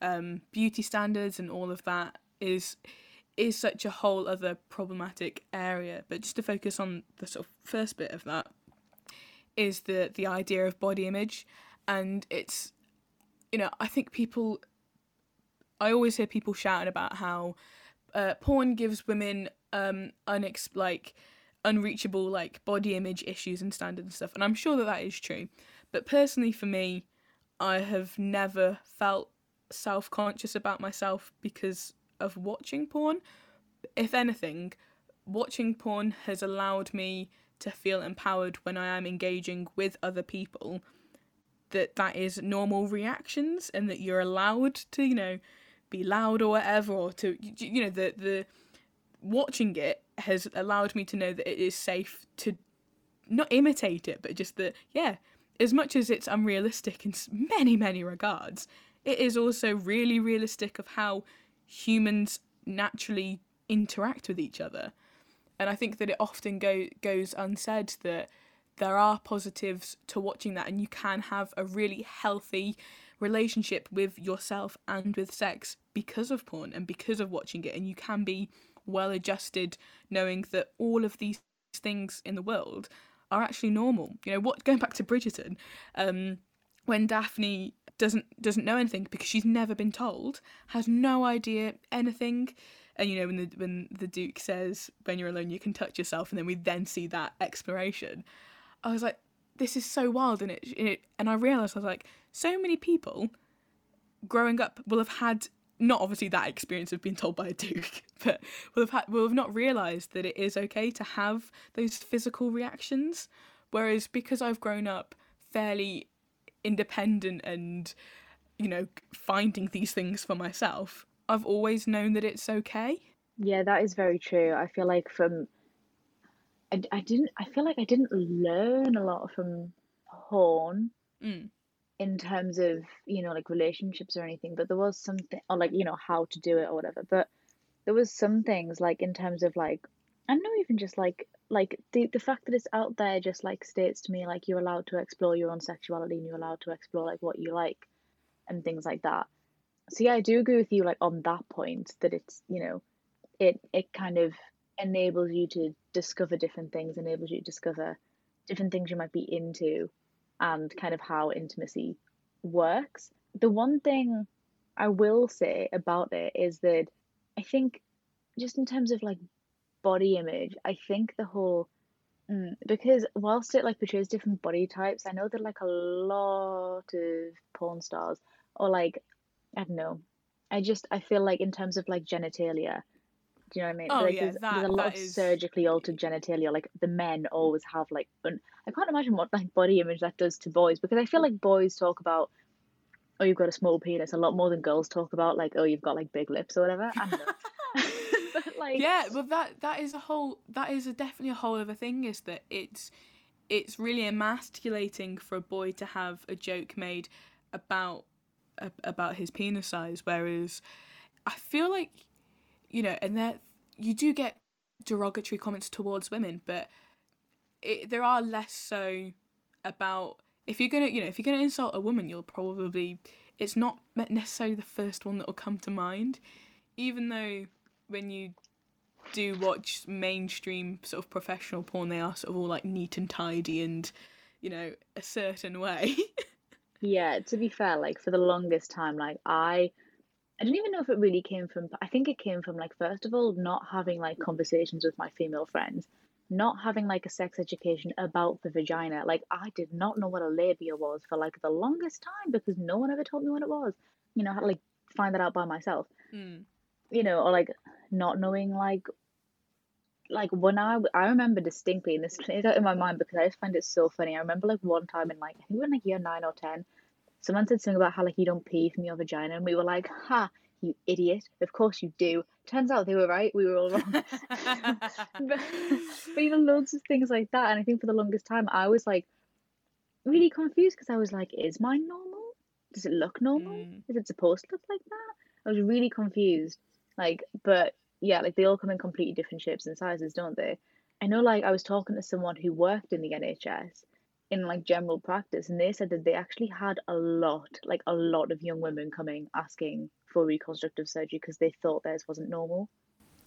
Speaker 3: um beauty standards and all of that is is such a whole other problematic area. But just to focus on the sort of first bit of that is the the idea of body image. And it's you know i think people i always hear people shouting about how uh, porn gives women um unex like unreachable like body image issues and standards and stuff and i'm sure that that is true. But personally for me i have never felt self-conscious about myself because of watching porn. If anything watching porn has allowed me to feel empowered when i am engaging with other people that that is normal reactions and that you're allowed to you know be loud or whatever or to you know the the watching it has allowed me to know that it is safe to not imitate it but just that yeah as much as it's unrealistic in many many regards it is also really realistic of how humans naturally interact with each other. And i think that it often go goes unsaid that there are positives to watching that and you can have a really healthy relationship with yourself and with sex because of porn and because of watching it and you can be well adjusted knowing that all of these things in the world are actually normal. You know what going back to bridgerton um when daphne doesn't doesn't know anything because she's never been told has no idea anything. And you know when the when the duke says when you're alone you can touch yourself and then we then see that exploration i was like this is so wild and it, and it and i realized i was like so many people growing up will have had not obviously that experience of being told by a duke, but will have had, will have not realised that it is okay to have those physical reactions. Whereas because I've grown up fairly independent and you know finding these things for myself, I've always known that it's okay.
Speaker 2: yeah that is very true i feel like from I, I didn't i feel like i didn't learn a lot from porn
Speaker 3: Mm.
Speaker 2: In terms of you know like relationships or anything but there was something or like you know how to do it or whatever but there was some things like in terms of like I don't know even just like like the the fact that it's out there just like states to me like you're allowed to explore your own sexuality and you're allowed to explore like what you like and things like that. So yeah, I do agree with you like on that point that it's you know it it kind of enables you to discover different things, enables you to discover different things you might be into and kind of how intimacy works. The one thing I will say about it is that I think just in terms of like body image, I think the whole mm, because whilst it like portrays different body types, I know that like a lot of porn stars or like I don't know. I just I feel like in terms of like genitalia, do you know what I mean?
Speaker 3: Oh
Speaker 2: Like
Speaker 3: yeah,
Speaker 2: there's, there's a lot of
Speaker 3: is
Speaker 2: surgically altered genitalia. Like the men always have like un- I can't imagine what like body image that does to boys because I feel like boys talk about oh you've got a small penis a lot more than girls talk about like oh you've got like big lips or whatever. I don't know. but like
Speaker 3: Yeah, well that that is a whole that is a definitely a whole other thing is that it's it's really emasculating for a boy to have a joke made about about his penis size whereas I feel like you know and that you do get derogatory comments towards women but it, there are less so about if you're gonna you know if you're gonna insult a woman you'll probably it's not necessarily the first one that will come to mind. Even though when you do watch mainstream sort of professional porn they are sort of all like neat and tidy and you know a certain way.
Speaker 2: Yeah, to be fair, like for the longest time, like I I don't even know if it really came from I think it came from like first of all not having like conversations with my female friends, not having like a sex education about the vagina. Like I did not know what a labia was for like the longest time because no one ever told me what it was. You know, I had to like find that out by myself.
Speaker 3: Hmm.
Speaker 2: You know, or like not knowing like like when I I remember distinctly, and this plays out in my mind because I just find it so funny. I remember like one time in like I think we were in like year nine or ten, someone said something about how like you don't pee from your vagina, and we were like, "Ha, you idiot! Of course you do." Turns out they were right. We were all wrong. but, but you know, loads of things like that, and I think for the longest time I was like really confused because I was like, "Is mine normal? Does it look normal?
Speaker 3: Mm.
Speaker 2: Is it supposed to look like that?" I was really confused. Like, but yeah, like they all come in completely different shapes and sizes, don't they? I know, like, I was talking to someone who worked in the NHS in like general practice, and they said that they actually had a lot, like, a lot of young women coming asking for reconstructive surgery because they thought theirs wasn't normal.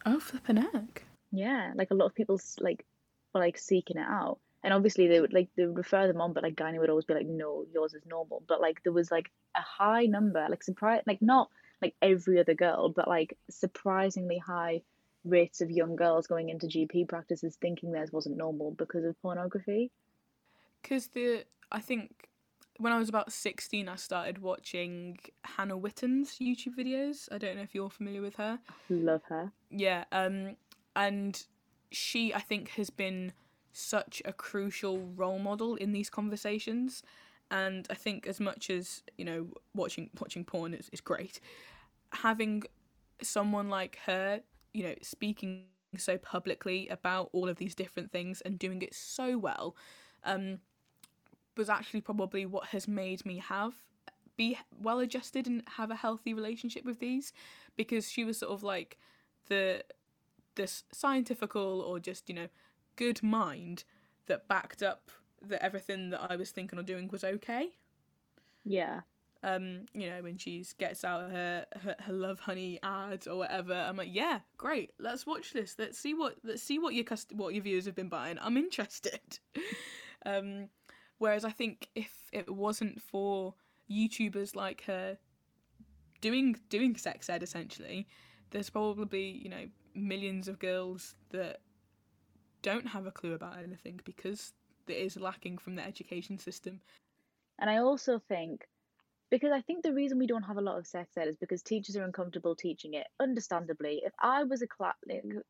Speaker 3: oh flippin' heck
Speaker 2: Yeah, like a lot of people like were like seeking it out, and obviously they would like they would refer them on, but like gynae would always be like, no, yours is normal. But like there was like a high number, like surprise, like not like every other girl, but like surprisingly high rates of young girls going into GP practices thinking theirs wasn't normal because of pornography.
Speaker 3: Because the I think when I was about 16 I started watching Hannah Witton's YouTube videos I don't know if you're familiar with her
Speaker 2: Love her.
Speaker 3: Yeah, um, and she, I think, has been such a crucial role model in these conversations. And I think, as much as you know, watching watching porn is, is great, having someone like her, you know, speaking so publicly about all of these different things and doing it so well, um, was actually probably what has made me have be well adjusted and have a healthy relationship with these because she was sort of like the this scientifical or just you know good mind that backed up that everything that I was thinking or doing was okay.
Speaker 2: Yeah.
Speaker 3: Um, you know, when she gets out her, her her Lovehoney ad or whatever, I'm like, yeah, great. Let's watch this. Let's see what let's see what your cust- what your viewers have been buying. I'm interested. um, whereas I think if it wasn't for YouTubers like her doing doing sex ed essentially, there's probably you know millions of girls that don't have a clue about anything because it is lacking from the education system.
Speaker 2: And I also think because I think the reason we don't have a lot of sex ed is because teachers are uncomfortable teaching it. Understandably, if I was a class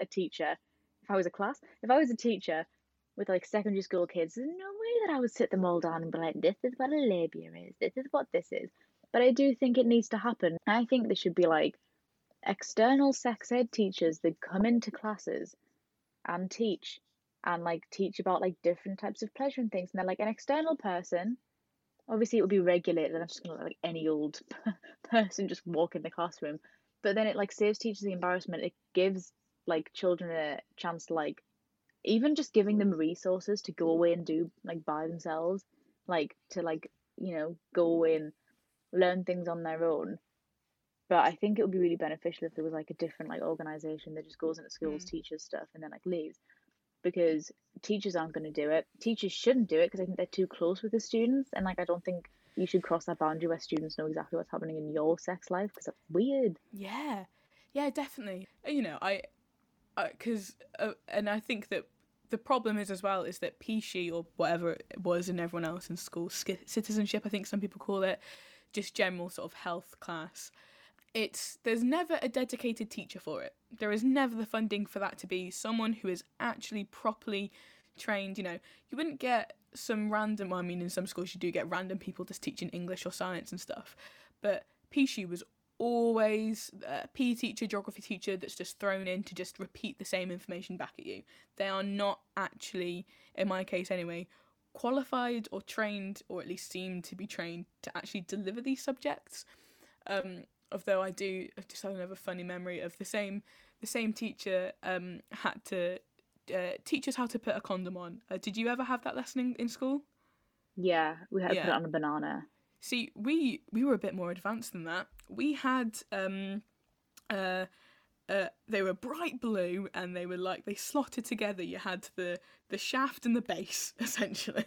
Speaker 2: a teacher, if I was a class, if I was a teacher with like secondary school kids, there's no way that I would sit them all down and be like, "This is what a labia is. This is what this is." But I do think it needs to happen. I think there should be like external sex ed teachers that come into classes and teach and like teach about like different types of pleasure and things and they're like an external person obviously it would be regulated and i'm just gonna let like any old person just walk in the classroom but then it like saves teachers the embarrassment it gives like children a chance to like even just giving them resources to go away and do like by themselves like to like you know go away and learn things on their own but i think it would be really beneficial if there was like a different like organization that just goes into schools
Speaker 3: Mm.
Speaker 2: teaches stuff and then like leaves because teachers aren't going to do it teachers shouldn't do it because i think they're too close with the students and like i don't think you should cross that boundary where students know exactly what's happening in your sex life because that's weird.
Speaker 3: Yeah, yeah, definitely. You know, I, because, uh, and I think that the problem is as well is that PSHE or whatever it was and everyone else in school, citizenship, I think some people call it, just general sort of health class. It's there's never a dedicated teacher for it. There is never the funding for that to be someone who is actually properly trained. You know, you wouldn't get some random. Well, I mean, in some schools you do get random people just teaching English or science and stuff, but PSHE was always a PE teacher, geography teacher that's just thrown in to just repeat the same information back at you. They are not actually, in my case anyway, qualified or trained, or at least seem to be trained to actually deliver these subjects. Um, although I do I just have another funny memory of the same the same teacher um, had to uh, teach us how to put a condom on. Uh, did you ever have that lesson in, in school?
Speaker 2: Yeah, we had to put it on a banana.
Speaker 3: See, we we were a bit more advanced than that. We had um, uh, uh, they were bright blue and they were like they slotted together. You had the the shaft and the base essentially,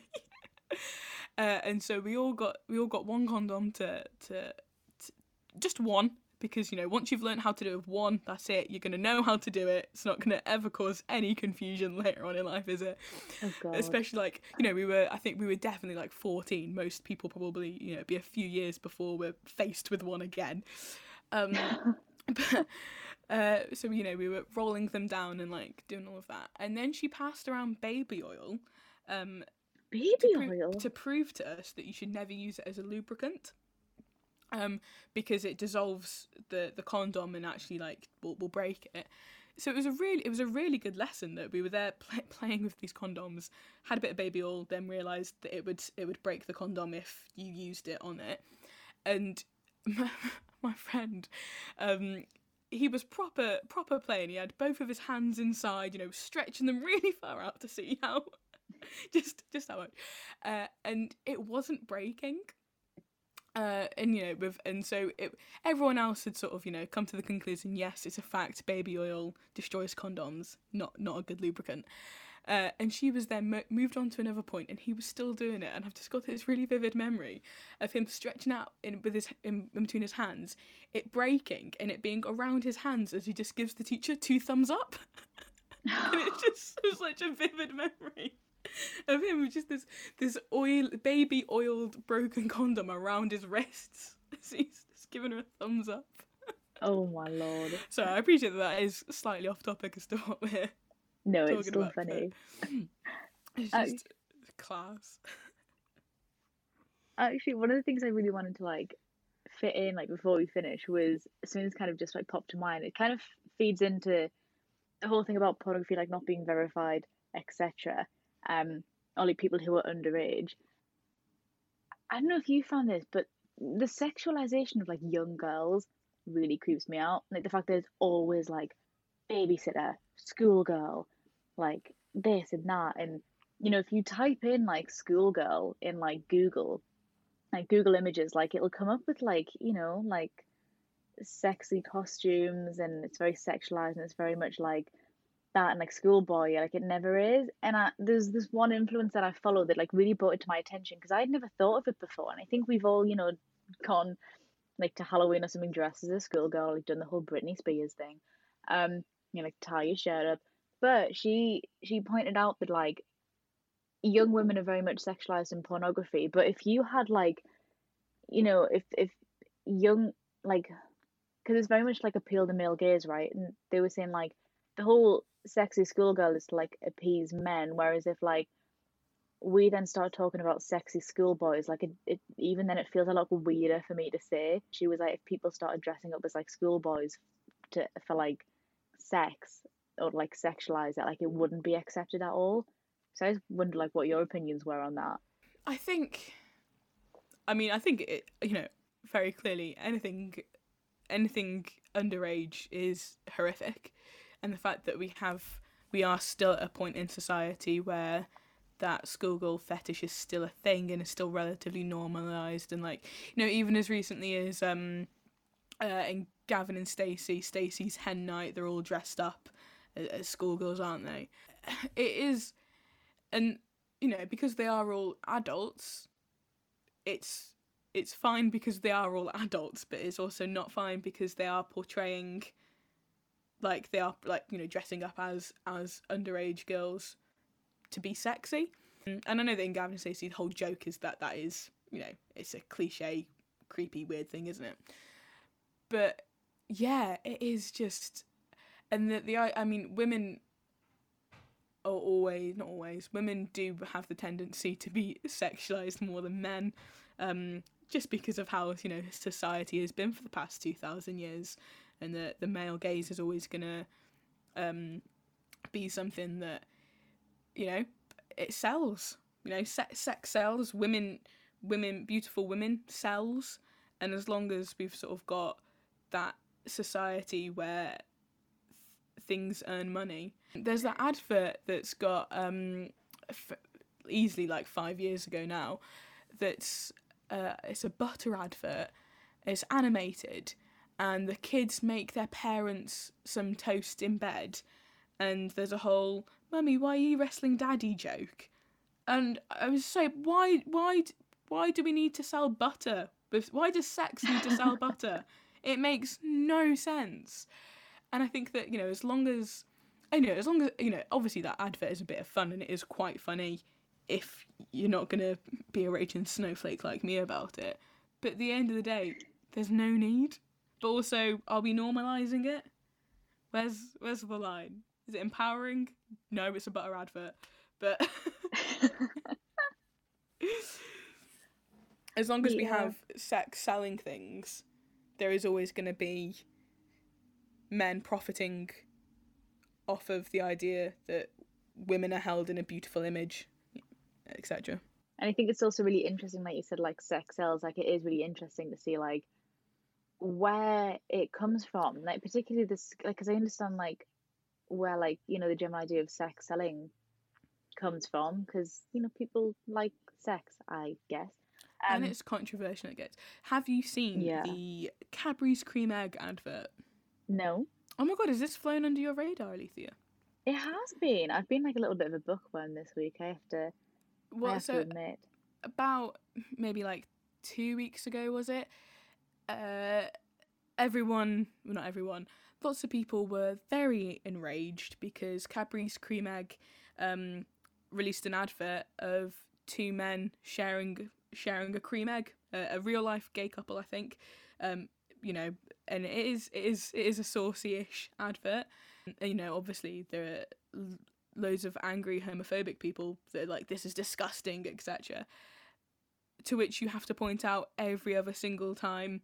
Speaker 3: uh, and so we all got we all got one condom to, to to just one because you know once you've learned how to do one that's it you're going to know how to do it. It's not going to ever cause any confusion later on in life is it?
Speaker 2: Oh,
Speaker 3: especially like you know we were i think we were definitely like 14 most people probably you know be a few years before we're faced with one again. Um but uh so you know we were rolling them down and like doing all of that. And then she passed around baby oil um
Speaker 2: baby
Speaker 3: to
Speaker 2: oil?
Speaker 3: to prove to us that you should never use it as a lubricant um, because it dissolves the the condom and actually like will, will break it. So it was a really it was a really good lesson that we were there pl- playing with these condoms, had a bit of baby oil, then realised that it would it would break the condom if you used it on it, and my, my friend, um, he was proper proper playing. He had both of his hands inside, you know, stretching them really far out to see how, just just how much, uh, and it wasn't breaking uh, and you know with and so it, everyone else had sort of you know come to the conclusion yes it's a fact baby oil destroys condoms not not a good lubricant. Uh, and she was then mo- moved on to another point and he was still doing it and I've just got this really vivid memory of him stretching out in with his in, in between his hands it breaking and it being around his hands as he just gives the teacher two thumbs up. And it just such a vivid memory of him with just this this oil baby oiled broken condom around his wrists. as He's just giving her a thumbs up.
Speaker 2: Oh my lord!
Speaker 3: So I appreciate that that is slightly off topic as to what we're.
Speaker 2: No, it's still about, funny.
Speaker 3: It's just uh, class.
Speaker 2: Actually, one of the things I really wanted to like fit in, like before we finish, was as soon as kind of just like popped to mind. It kind of feeds into the whole thing about pornography, like not being verified, etc um, only people who are underage. I don't know if you found this, but the sexualization of like young girls really creeps me out. Like the fact that it's always like babysitter, schoolgirl, like this and that. And you know, if you type in like schoolgirl in like Google, like Google Images, like it'll come up with like, you know, like sexy costumes and it's very sexualized and it's very much like that and like schoolboy like it never is. And I, there's this one influence that i follow that like really brought it to my attention because i'd never thought of it before. And i think we've all you know gone like to halloween or something dressed as a schoolgirl like done the whole britney spears thing. Um you know like tie your shirt up. But she she pointed out that like young women are very much sexualized in pornography. But if you had like you know if if young like because it's very much like appeal to male gaze right? And they were saying like the whole sexy schoolgirl is to like appease men, whereas if like we then start talking about sexy schoolboys, like it, it even then it feels a lot weirder for me to say. She was like if people started dressing up as like schoolboys to for like sex or like sexualize it, like it wouldn't be accepted at all. So I just wonder like what your opinions were on that.
Speaker 3: I think I mean I think it you know, very clearly anything anything underage is horrific and the fact that we have we are still at a point in society where that schoolgirl fetish is still a thing and is still relatively normalized and like you know even as recently as um uh in Gavin and Stacey Stacey's hen night they're all dressed up as, as schoolgirls aren't they? It is and you know because they are all adults it's it's fine because they are all adults, but it's also not fine because they are portraying like they are like you know dressing up as as underage girls to be sexy. And I know that in Gavin and Stacey, the whole joke is that that is you know it's a cliche, creepy, weird thing, isn't it? But yeah, it is just, and the the I mean women are always not always women do have the tendency to be sexualized more than men um, just because of how you know society has been for the past 2000 years and the the male gaze is always to um, be something that you know it sells you know sex, sex sells women women beautiful women sells. And as long as we've sort of got that society where th- things earn money there's that advert that's got um, f- easily like five years ago now that's uh, it's a butter advert. It's animated and the kids make their parents some toast in bed. And there's a whole mummy why are you wrestling daddy joke? And i was so why why why do we need to sell butter? Why does sex need to sell butter? It makes no sense. And i think that you know as long as I know as long as you know obviously that advert is a bit of fun and it is quite funny if you're not gonna be a raging snowflake like me about it. But at the end of the day there's no need but also, are we normalizing it? Where's where's the line? Is it empowering? No, it's a butter advert. But as long as we have sex selling things, there is always going to be men profiting off of the idea that women are held in a beautiful image, etc.
Speaker 2: And I think it's also really interesting, like you said, like sex sells. Like it is really interesting to see, like where it comes from like particularly this like because i understand like where like you know the general idea of sex selling comes from because you know people like sex i guess.
Speaker 3: Um, and it's controversial it gets have you seen yeah. the cadbury's cream egg advert?
Speaker 2: No.
Speaker 3: Oh my god has this flown under your radar alethea?
Speaker 2: It has been. I've been like a little bit of a bookworm this week i have to well I have so to admit.
Speaker 3: about maybe like two weeks ago was it uh, everyone, well, not everyone, lots of people were very enraged because Cadbury's Cream Egg um, released an advert of two men sharing sharing a cream egg, a, a real life gay couple, I think. Um, you know, and it is it is it is a saucy-ish advert. And, you know, obviously there are loads of angry homophobic people that are like this is disgusting, etc. To which you have to point out every other single time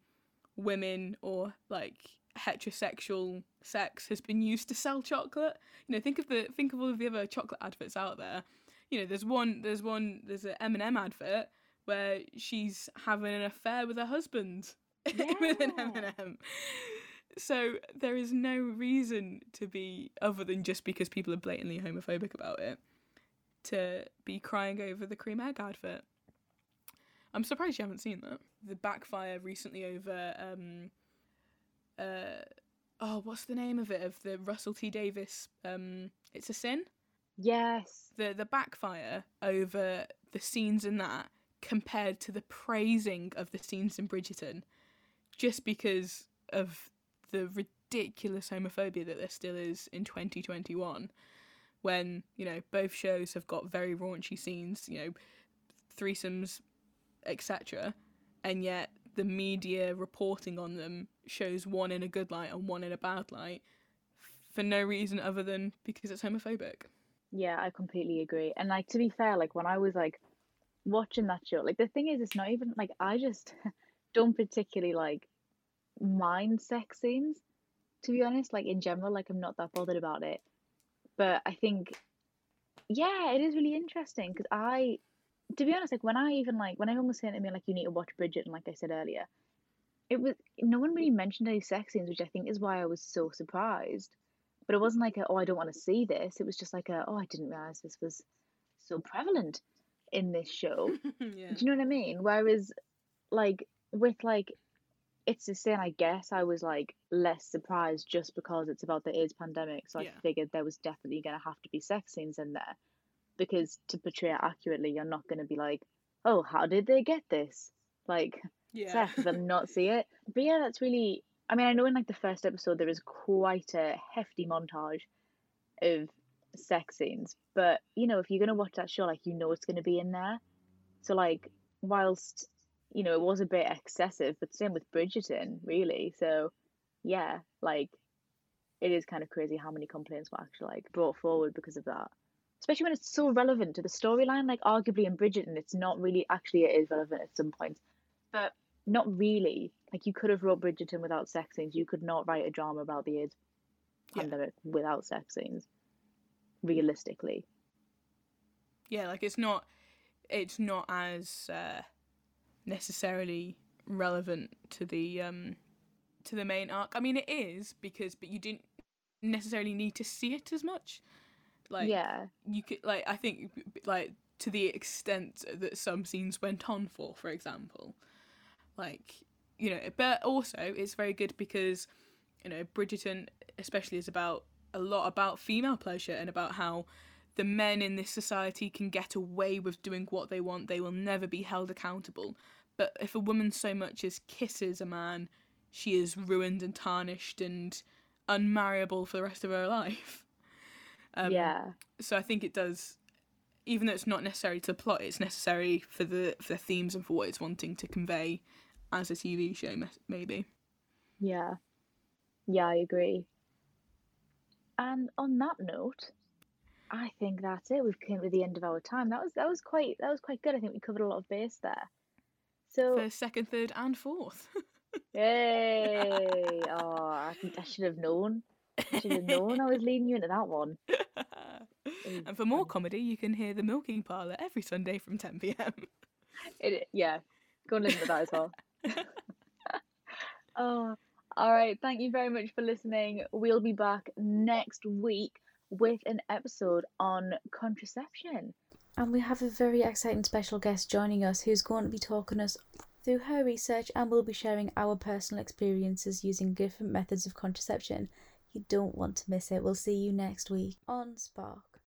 Speaker 3: women or like heterosexual sex has been used to sell chocolate. You know, think of the think of all of the other chocolate adverts out there. You know, there's one there's one there's an M&M advert where she's having an affair with her husband yeah. with an M&M. So there is no reason to be other than just because people are blatantly homophobic about it to be crying over the cream egg advert. I'm surprised you haven't seen that. The backfire recently over um uh oh what's the name of it of the Russell T Davies? um it's a sin.
Speaker 2: Yes.
Speaker 3: The the backfire over the scenes in that compared to the praising of the scenes in Bridgerton, just because of the ridiculous homophobia that there still is in 2021 when you know both shows have got very raunchy scenes you know threesomes etc. And yet the media reporting on them shows one in a good light and one in a bad light for no reason other than because it's homophobic.
Speaker 2: Yeah, I completely agree. And like to be fair, like when I was like watching that show, like the thing is it's not even like I just don't particularly like mind sex scenes to be honest like in general like i'm not that bothered about it but i think yeah it is really interesting because i to be honest, like when I even like when everyone was saying to me like you need to watch Bridget, and like I said earlier, it was no one really mentioned any sex scenes, which I think is why I was so surprised. But it wasn't like a, oh I don't want to see this. It was just like a, oh I didn't realize this was so prevalent in this show. yeah. Do you know what I mean? Whereas like with like it's the same I guess I was like less surprised just because it's about the AIDS pandemic. So yeah. I figured there was definitely gonna have to be sex scenes in there because to portray it accurately, you're not going to be like, oh, how did they get this? Like,
Speaker 3: Yeah.
Speaker 2: sex and not see it. But yeah, that's really. I mean, I know in like the first episode there is quite a hefty montage of sex scenes, but you know, if you're gonna watch that show, like you know it's gonna be in there. So like, whilst you know it was a bit excessive, but same with Bridgerton, really. So yeah, like it is kind of crazy how many complaints were actually like brought forward because of that. Especially when it's so relevant to the storyline. Like arguably in Bridgerton, it's not really actually it is relevant at some points, but not really. Like you could have wrote Bridgerton without sex scenes. You could not write a drama about the AIDS
Speaker 3: Yeah.
Speaker 2: pandemic without sex scenes. Realistically,
Speaker 3: yeah like it's not it's not as uh, necessarily relevant to the um to the main arc i mean it is because but you didn't necessarily need to see it as much like
Speaker 2: yeah,
Speaker 3: you could like i think like to the extent that some scenes went on for for example like you know but also it's very good because you know bridgerton especially is about a lot about female pleasure and about how the men in this society can get away with doing what they want they will never be held accountable. But if a woman so much as kisses a man she is ruined and tarnished and unmarriable for the rest of her life um,
Speaker 2: yeah,
Speaker 3: so I think it does, even though it's not necessary to the plot, it's necessary for the for the themes and for what it's wanting to convey as a TV show, maybe.
Speaker 2: yeah, yeah. I agree. And on that note, I think that's it. We've came to the end of our time. That was that was quite that was quite good. I think we covered a lot of base there. So
Speaker 3: For second, third, and fourth.
Speaker 2: Yay! Oh, I, think I should have known. I should have known I was leading you into that one.
Speaker 3: and for more comedy, you can hear the Milking Parlour every Sunday from 10 pm.
Speaker 2: It, yeah, go and listen to that as well. oh, all right. Thank you very much for listening. We'll be back next week with an episode on contraception.
Speaker 1: And we have a very exciting special guest joining us who's going to be talking us through her research and we'll be sharing our personal experiences using different methods of contraception. You don't want to miss it. We'll see you next week on Spark.